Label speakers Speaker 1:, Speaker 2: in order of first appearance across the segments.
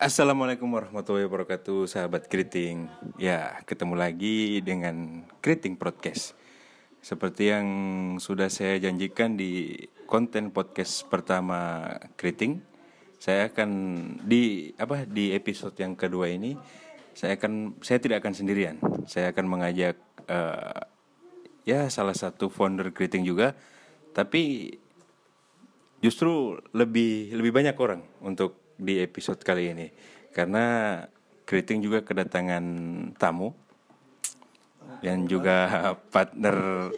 Speaker 1: Assalamualaikum warahmatullahi wabarakatuh Sahabat Keriting. Ya ketemu lagi dengan Keriting Podcast. Seperti yang sudah saya janjikan di konten podcast pertama Keriting Saya akan di apa di episode yang kedua ini Saya akan saya tidak akan sendirian. Saya akan mengajak uh, ya salah satu founder Keriting juga. Tapi justru lebih lebih banyak orang untuk di episode kali ini karena Keriting juga kedatangan tamu yang juga partner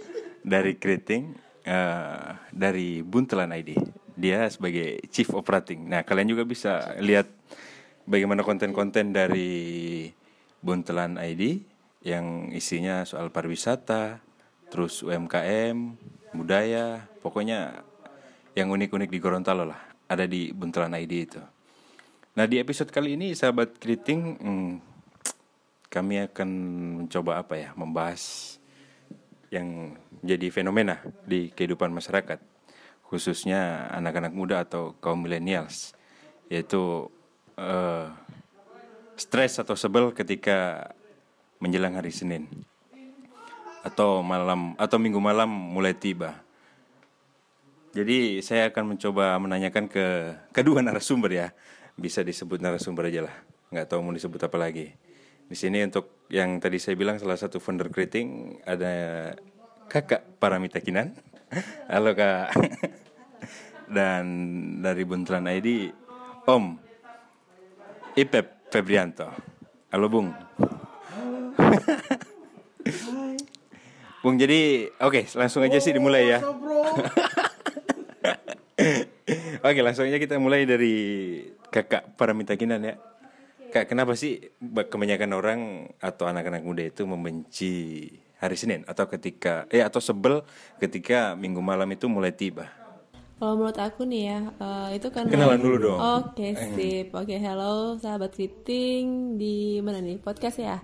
Speaker 1: dari Keriting uh, dari Buntelan ID. Dia sebagai Chief Operating. Nah, kalian juga bisa lihat bagaimana konten-konten dari Buntelan ID yang isinya soal pariwisata, terus UMKM, budaya, pokoknya yang unik-unik di Gorontalo lah, ada di Buntelan ID itu. Nah di episode kali ini sahabat keriting hmm, kami akan mencoba apa ya membahas yang jadi fenomena di kehidupan masyarakat khususnya anak-anak muda atau kaum millennials yaitu uh, stres atau sebel ketika menjelang hari Senin atau malam atau minggu malam mulai tiba. Jadi saya akan mencoba menanyakan ke kedua narasumber ya bisa disebut narasumber aja lah. Nggak tahu mau disebut apa lagi. Di sini untuk yang tadi saya bilang salah satu founder Kriting ada kakak Paramita Kinan. Halo kak. Dan dari Buntelan ID Om Ipep Febrianto. Halo Bung. Bung jadi oke okay, langsung aja sih dimulai ya. Oke langsung aja kita mulai dari kakak para minta kinan ya. Kak kenapa sih kebanyakan orang atau anak-anak muda itu membenci hari Senin atau ketika eh atau sebel ketika minggu malam itu mulai tiba?
Speaker 2: Kalau menurut aku nih ya, uh, itu kan
Speaker 1: kenalan dulu dong.
Speaker 2: Oke, okay, sip. Oke, okay, hello sahabat Kriting di mana nih? Podcast ya.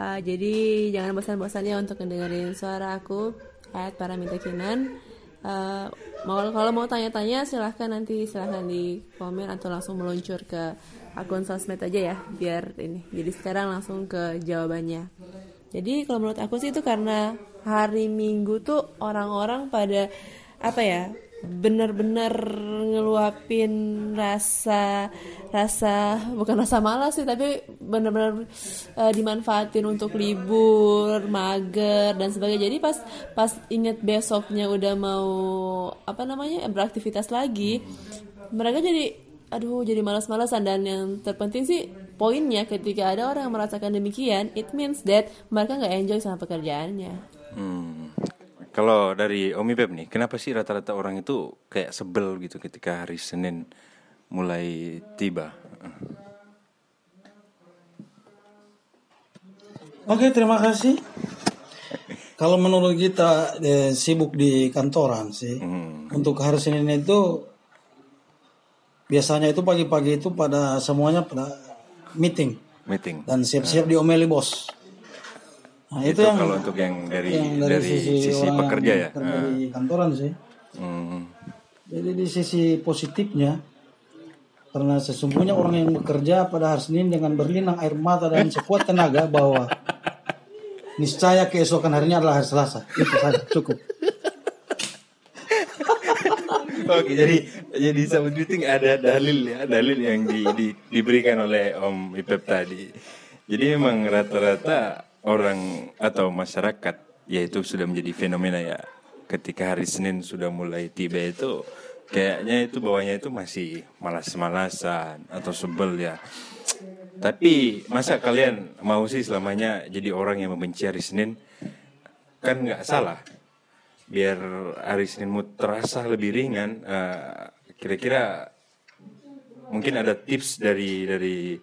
Speaker 2: Uh, jadi jangan bosan-bosannya untuk mendengarin suara aku at para minta kinan uh, mau kalau mau tanya-tanya silahkan nanti silahkan di komen atau langsung meluncur ke akun sosmed aja ya biar ini jadi sekarang langsung ke jawabannya. Jadi kalau menurut aku sih itu karena hari minggu tuh orang-orang pada apa ya bener-bener ngeluapin rasa rasa bukan rasa malas sih tapi bener-bener uh, dimanfaatin untuk libur mager dan sebagainya. Jadi pas pas inget besoknya udah mau apa namanya beraktivitas lagi mereka jadi aduh jadi malas-malasan. Dan yang terpenting sih poinnya ketika ada orang yang merasakan demikian it means that mereka nggak enjoy sama pekerjaannya.
Speaker 1: Hmm kalau dari Omi Pep nih, kenapa sih rata-rata orang itu kayak sebel gitu ketika hari Senin mulai tiba?
Speaker 3: Oke, terima kasih. Kalau menurut kita eh, sibuk di kantoran sih, hmm. untuk hari Senin itu biasanya itu pagi-pagi itu pada semuanya pada meeting.
Speaker 1: Meeting.
Speaker 3: Dan siap-siap diomeli bos.
Speaker 1: Nah, itu, itu yang kalau untuk yang dari yang dari, dari sisi, sisi pekerja ya.
Speaker 3: Di ah. kantoran sih. Hmm. Jadi di sisi positifnya karena sesungguhnya orang yang bekerja pada hari Senin dengan berlinang air mata dan sekuat tenaga bahwa niscaya keesokan harinya adalah hari Selasa. Itu saja cukup.
Speaker 1: Oke, jadi jadi meeting ada dalil ya, dalil yang di, di, diberikan oleh Om Ipep tadi. Jadi memang rata-rata orang atau masyarakat yaitu sudah menjadi fenomena ya. Ketika hari Senin sudah mulai tiba itu kayaknya itu bawahnya itu masih malas-malasan atau sebel ya. Tapi masa kalian mau sih selamanya jadi orang yang membenci hari Senin? Kan nggak salah. Biar hari Seninmu terasa lebih ringan kira eh, kira-kira mungkin ada tips dari dari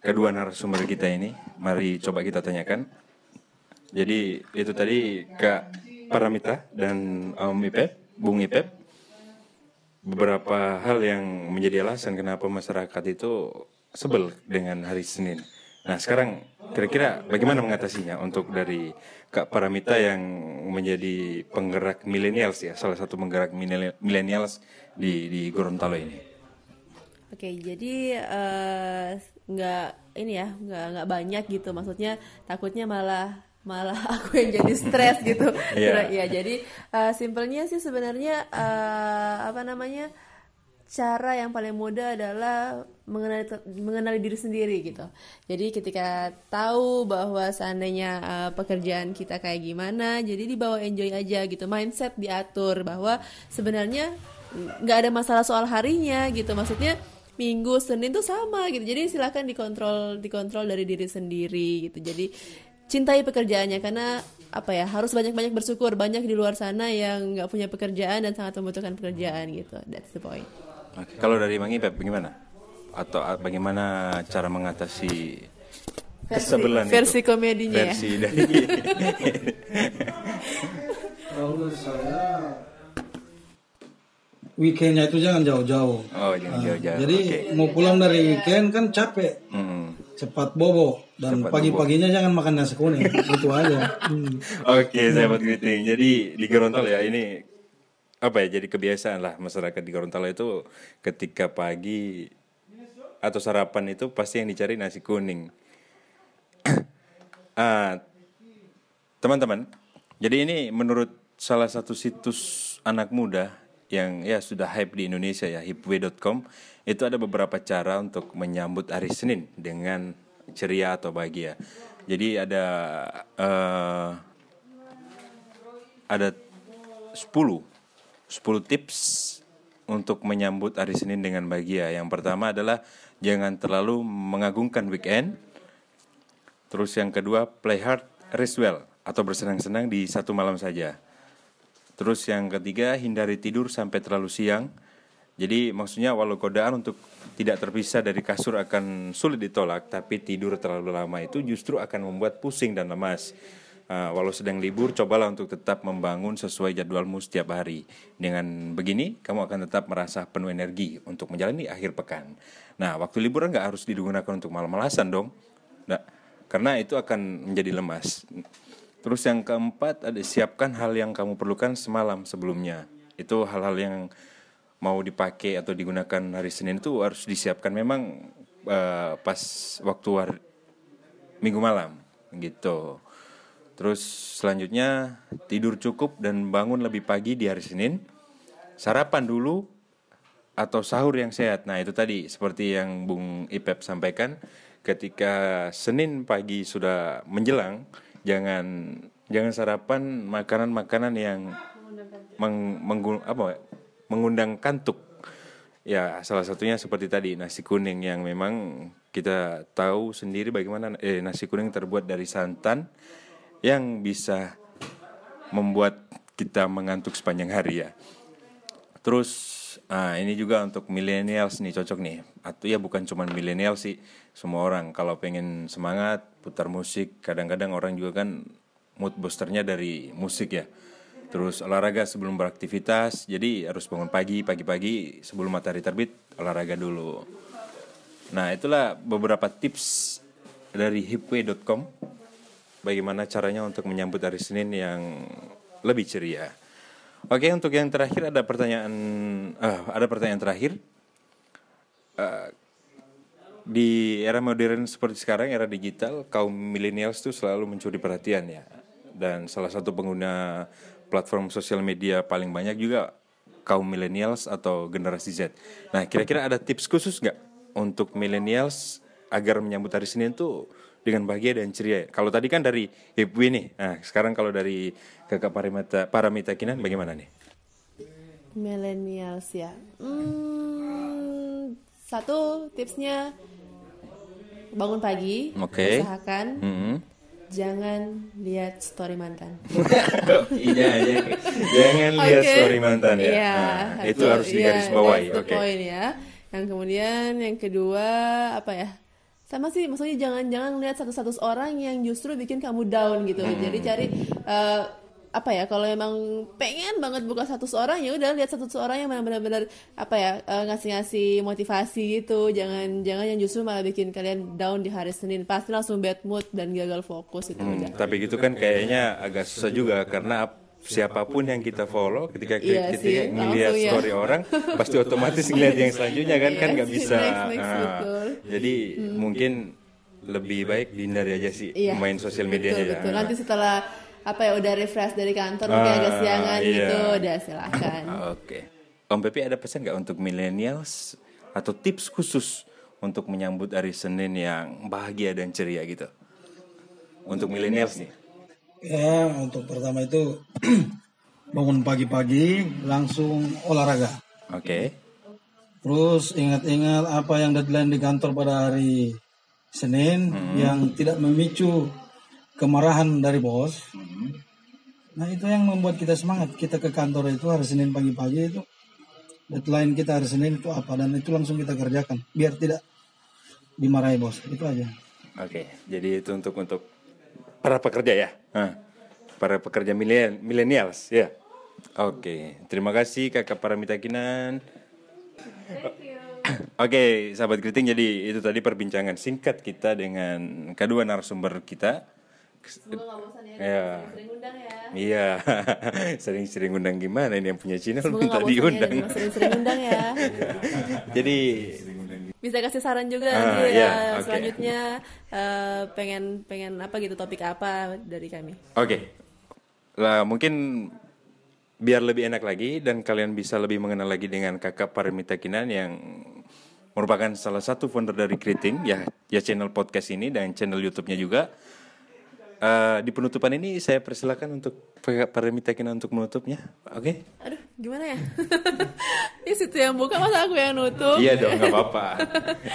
Speaker 1: kedua narasumber kita ini. Mari coba kita tanyakan. Jadi itu tadi Kak Paramita dan Om Ipep, Bung Ipep. Beberapa hal yang menjadi alasan kenapa masyarakat itu sebel dengan hari Senin. Nah sekarang kira-kira bagaimana mengatasinya untuk dari Kak Paramita yang menjadi penggerak milenials ya, salah satu penggerak milenials di di Gorontalo ini.
Speaker 2: Oke, jadi uh, nggak ini ya, nggak nggak banyak gitu. Maksudnya takutnya malah malah aku yang jadi stres gitu.
Speaker 1: Iya.
Speaker 2: ya, jadi uh, simpelnya sih sebenarnya uh, apa namanya? cara yang paling mudah adalah mengenali mengenali diri sendiri gitu. Jadi ketika tahu bahwa seandainya uh, pekerjaan kita kayak gimana, jadi dibawa enjoy aja gitu. Mindset diatur bahwa sebenarnya nggak ada masalah soal harinya gitu. Maksudnya Minggu, Senin tuh sama gitu. Jadi silahkan dikontrol dikontrol dari diri sendiri gitu. Jadi cintai pekerjaannya karena apa ya harus banyak-banyak bersyukur banyak di luar sana yang nggak punya pekerjaan dan sangat membutuhkan pekerjaan gitu. That's the point.
Speaker 1: Oke. Kalau dari Mangi Pep bagaimana? Atau ah, bagaimana cara mengatasi kesebelan
Speaker 2: versi
Speaker 1: itu?
Speaker 2: komedinya ya?
Speaker 1: versi dari
Speaker 3: Kalau saya weekendnya itu jangan jauh-jauh.
Speaker 1: Oh, jangan
Speaker 3: Nah,
Speaker 1: jauh-jauh.
Speaker 3: Jadi
Speaker 1: Oke.
Speaker 3: mau pulang dari weekend kan capek,
Speaker 1: Hmm.
Speaker 3: cepat bobo dan pagi-paginya jangan makan nasi kuning. itu aja. Hmm.
Speaker 1: Oke, sahabat greeting. Jadi di Gorontalo ya ini apa ya? Jadi kebiasaan lah masyarakat di Gorontalo itu ketika pagi atau sarapan itu pasti yang dicari nasi kuning. ah, teman-teman. Jadi ini menurut salah satu situs anak muda yang ya sudah hype di Indonesia ya, hipway.com, itu ada beberapa cara untuk menyambut hari Senin dengan ceria atau bahagia. Jadi ada eh, ada 10 10 tips untuk menyambut hari Senin dengan bahagia. Yang pertama adalah jangan terlalu mengagungkan weekend. Terus yang kedua, play hard, rest well atau bersenang-senang di satu malam saja. Terus yang ketiga, hindari tidur sampai terlalu siang. Jadi maksudnya walau godaan untuk tidak terpisah dari kasur akan sulit ditolak, tapi tidur terlalu lama itu justru akan membuat pusing dan lemas. Uh, walau sedang libur, cobalah untuk tetap membangun sesuai jadwalmu setiap hari. Dengan begini, kamu akan tetap merasa penuh energi untuk menjalani akhir pekan. Nah, waktu liburan nggak harus digunakan untuk malam-malasan dong. Nggak, karena itu akan menjadi lemas. Terus yang keempat, ada siapkan hal yang kamu perlukan semalam sebelumnya. Itu hal-hal yang mau dipakai atau digunakan hari Senin itu harus disiapkan memang uh, pas waktu hari, minggu malam gitu. Terus selanjutnya tidur cukup dan bangun lebih pagi di hari Senin. Sarapan dulu atau sahur yang sehat. Nah, itu tadi seperti yang Bung Ipep sampaikan ketika Senin pagi sudah menjelang jangan jangan sarapan makanan-makanan yang meng, menggu- apa mengundang kantuk. Ya, salah satunya seperti tadi nasi kuning yang memang kita tahu sendiri bagaimana eh, nasi kuning terbuat dari santan yang bisa membuat kita mengantuk sepanjang hari ya. Terus ah, ini juga untuk millennials nih cocok nih. Atau ya bukan cuma millennial sih, semua orang kalau pengen semangat putar musik, kadang-kadang orang juga kan mood boosternya dari musik ya. Terus olahraga sebelum beraktivitas, jadi harus bangun pagi, pagi-pagi sebelum matahari terbit olahraga dulu. Nah itulah beberapa tips dari hipway.com bagaimana caranya untuk menyambut hari Senin yang lebih ceria. Oke, untuk yang terakhir ada pertanyaan, eh, ada pertanyaan terakhir. Eh, di era modern seperti sekarang, era digital, kaum millennials tuh selalu mencuri perhatian ya. Dan salah satu pengguna platform sosial media paling banyak juga kaum millennials atau generasi Z. Nah, kira-kira ada tips khusus nggak untuk millennials agar menyambut hari Senin tuh dengan bahagia dan ceria? Kalau tadi kan dari Hipwi nih, nah sekarang kalau dari kakak Paramita, Paramita Kinan bagaimana nih?
Speaker 2: Millennials ya. Hmm, satu tipsnya bangun pagi,
Speaker 1: Oke.
Speaker 2: usahakan
Speaker 1: Hmm.
Speaker 2: jangan lihat story mantan.
Speaker 1: iya, iya. Jangan lihat
Speaker 2: Oke.
Speaker 1: story mantan ya.
Speaker 2: Iya,
Speaker 1: Nah, itu harus digaris
Speaker 2: iya,
Speaker 1: bawahi.
Speaker 2: the
Speaker 1: Oke.
Speaker 2: point ya. Yang kemudian yang kedua apa ya? Sama sih, maksudnya jangan-jangan lihat satu-satu orang yang justru bikin kamu down gitu.
Speaker 1: Hmm.
Speaker 2: Jadi cari eh, apa ya? Kalau emang pengen banget buka satu orang ya udah lihat satu orang yang benar-benar apa ya eh, ngasih-ngasih motivasi gitu. Jangan jangan yang justru malah bikin kalian down di hari Senin. Pasti langsung bad mood dan gagal fokus itu
Speaker 1: Hmm,
Speaker 2: udah.
Speaker 1: tapi gitu kan kayaknya agak susah juga karena siapa pun yang kita follow ketika
Speaker 2: Iya
Speaker 1: kita
Speaker 2: sih,
Speaker 1: ngelihat
Speaker 2: langsung ya.
Speaker 1: story orang pasti otomatis ngelihat yang selanjutnya kan kan
Speaker 2: Iya
Speaker 1: nggak
Speaker 2: sih,
Speaker 1: bisa
Speaker 2: next, next,
Speaker 1: Ah,
Speaker 2: betul.
Speaker 1: jadi mungkin lebih baik dihindari aja sih
Speaker 2: Iya.
Speaker 1: main sosial medianya
Speaker 2: betul, betul. Nanti setelah apa ya udah refresh dari kantor mungkin agak
Speaker 1: Ah,
Speaker 2: siangan
Speaker 1: iya.
Speaker 2: gitu, udah silakan.
Speaker 1: Oke. Om Pepi ada pesan nggak untuk millennials atau tips khusus untuk menyambut hari Senin yang bahagia dan ceria gitu? Untuk millennials nih.
Speaker 3: Ya, untuk pertama itu bangun pagi-pagi langsung olahraga.
Speaker 1: Oke.
Speaker 3: Terus ingat-ingat apa yang deadline di kantor pada hari Senin yang tidak memicu kemarahan dari bos. Nah itu yang membuat kita semangat. Kita ke kantor itu hari Senin pagi-pagi itu deadline kita hari Senin itu apa dan itu langsung kita kerjakan biar tidak dimarahi bos. Itu aja.
Speaker 1: Oke. Jadi itu untuk untuk para pekerja ya. Hah. Para pekerja millennials ya. Oke. Terima kasih Kakak Paramita Kinan. Oke, sahabat kriting jadi itu tadi perbincangan singkat kita dengan kedua narasumber kita.
Speaker 2: Semoga bosan ya,
Speaker 1: Ya.
Speaker 2: sering undang ya.
Speaker 1: Iya, sering-sering undang gimana ini yang punya channel minta
Speaker 2: ya,
Speaker 1: diundang.
Speaker 2: dan sering-sering undang ya.
Speaker 1: Jadi
Speaker 2: Bisa kasih saran juga
Speaker 1: Ah,
Speaker 2: nanti
Speaker 1: iya,
Speaker 2: ya,
Speaker 1: oke.
Speaker 2: selanjutnya eh, pengen pengen apa gitu topik apa dari kami.
Speaker 1: oke, lah mungkin biar lebih enak lagi dan kalian bisa lebih mengenal lagi dengan kakak Parimita Kinan yang merupakan salah satu founder dari Kriting ya ya channel podcast ini dan channel YouTube-nya juga. Eh, di penutupan ini saya persilakan untuk kakak Parimita Kinan untuk menutupnya, oke?
Speaker 2: Aduh, gimana ya? Ini situ yang buka masa aku yang nutup.
Speaker 1: Iya dong, nggak apa-apa.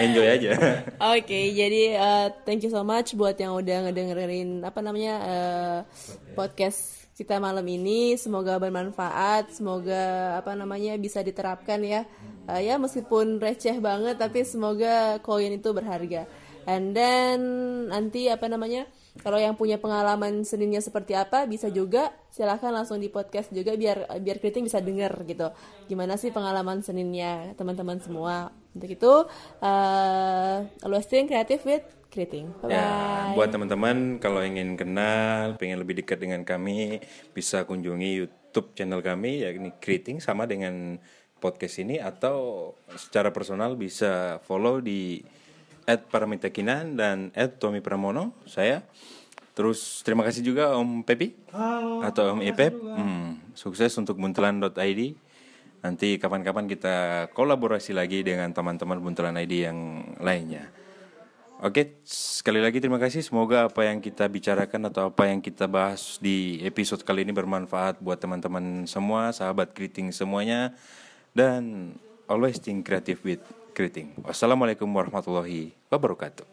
Speaker 1: Enjoy aja.
Speaker 2: Oke, jadi uh, thank you so much buat yang udah ngedengerin apa namanya uh, podcast kita malam ini. Semoga bermanfaat, semoga apa namanya bisa diterapkan ya. Uh, ya meskipun receh banget, tapi semoga koin itu berharga. And then nanti apa namanya? Kalau yang punya pengalaman seninya seperti apa bisa juga silahkan langsung di podcast juga biar biar kriting bisa denger gitu. Gimana sih pengalaman seninya teman-teman semua. Untuk itu uh, always think creative with kriting. Bye bye.
Speaker 1: Ya, buat teman-teman kalau ingin kenal, pengen lebih dekat dengan kami, bisa kunjungi YouTube channel kami yakni Kriting sama dengan podcast ini atau secara personal bisa follow di @paramitakinan dan @tommy pramono saya. Terus terima kasih juga Om Pepi
Speaker 3: Halo.
Speaker 1: atau Om Ipep. Hmm, sukses untuk buntelan.id. Nanti kapan-kapan kita kolaborasi lagi dengan teman-teman buntelan ID yang lainnya. Oke, sekali lagi terima kasih. Semoga apa yang kita bicarakan atau apa yang kita bahas di episode kali ini bermanfaat buat teman-teman semua, sahabat greeting semuanya. Dan always think creative with greeting. Wassalamualaikum warahmatullahi wabarakatuh.